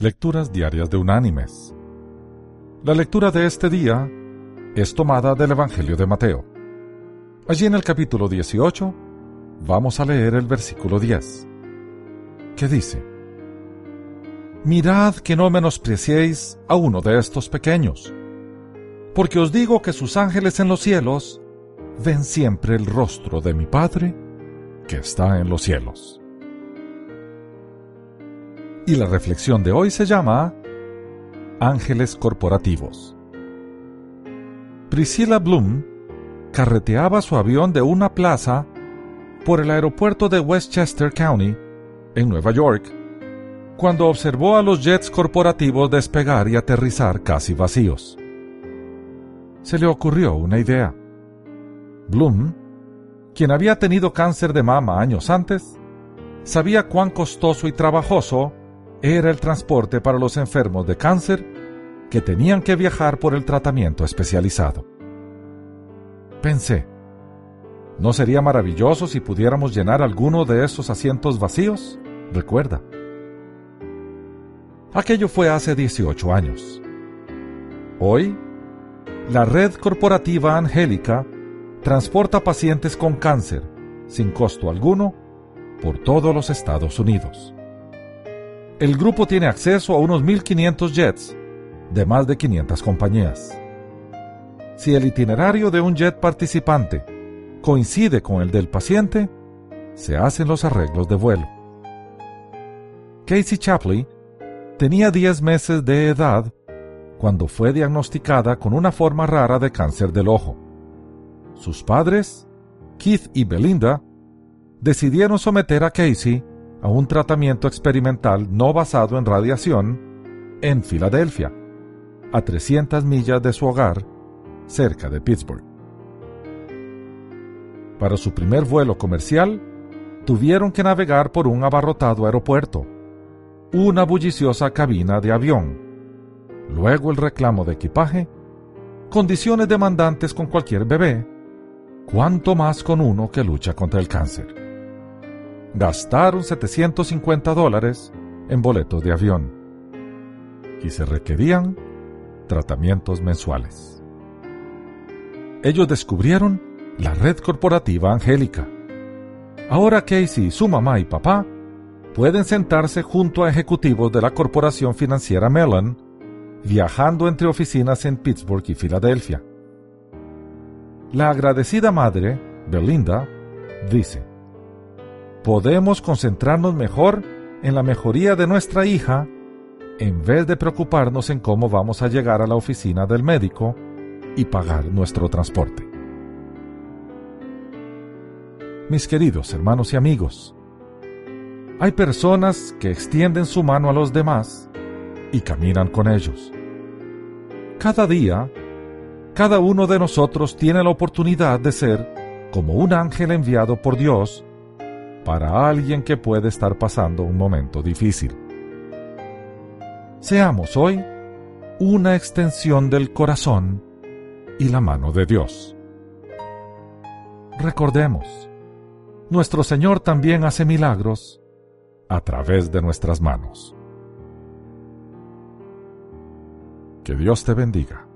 Lecturas Diarias de Unánimes. La lectura de este día es tomada del Evangelio de Mateo. Allí en el capítulo 18 vamos a leer el versículo 10, que dice, Mirad que no menospreciéis a uno de estos pequeños, porque os digo que sus ángeles en los cielos ven siempre el rostro de mi Padre que está en los cielos. Y la reflexión de hoy se llama Ángeles Corporativos. Priscilla Bloom carreteaba su avión de una plaza por el aeropuerto de Westchester County, en Nueva York, cuando observó a los jets corporativos despegar y aterrizar casi vacíos. Se le ocurrió una idea. Bloom, quien había tenido cáncer de mama años antes, sabía cuán costoso y trabajoso era el transporte para los enfermos de cáncer que tenían que viajar por el tratamiento especializado. Pensé, ¿no sería maravilloso si pudiéramos llenar alguno de esos asientos vacíos? Recuerda. Aquello fue hace 18 años. Hoy, la red corporativa Angélica transporta pacientes con cáncer, sin costo alguno, por todos los Estados Unidos el grupo tiene acceso a unos 1.500 jets de más de 500 compañías. Si el itinerario de un jet participante coincide con el del paciente, se hacen los arreglos de vuelo. Casey Chapley tenía 10 meses de edad cuando fue diagnosticada con una forma rara de cáncer del ojo. Sus padres, Keith y Belinda, decidieron someter a Casey a un tratamiento experimental no basado en radiación en Filadelfia, a 300 millas de su hogar, cerca de Pittsburgh. Para su primer vuelo comercial, tuvieron que navegar por un abarrotado aeropuerto, una bulliciosa cabina de avión, luego el reclamo de equipaje, condiciones demandantes con cualquier bebé, cuanto más con uno que lucha contra el cáncer gastaron 750 dólares en boletos de avión y se requerían tratamientos mensuales. Ellos descubrieron la red corporativa angélica. Ahora Casey su mamá y papá pueden sentarse junto a ejecutivos de la corporación financiera Mellon, viajando entre oficinas en Pittsburgh y Filadelfia. La agradecida madre, Belinda, dice, podemos concentrarnos mejor en la mejoría de nuestra hija en vez de preocuparnos en cómo vamos a llegar a la oficina del médico y pagar nuestro transporte. Mis queridos hermanos y amigos, hay personas que extienden su mano a los demás y caminan con ellos. Cada día, cada uno de nosotros tiene la oportunidad de ser como un ángel enviado por Dios para alguien que puede estar pasando un momento difícil. Seamos hoy una extensión del corazón y la mano de Dios. Recordemos, nuestro Señor también hace milagros a través de nuestras manos. Que Dios te bendiga.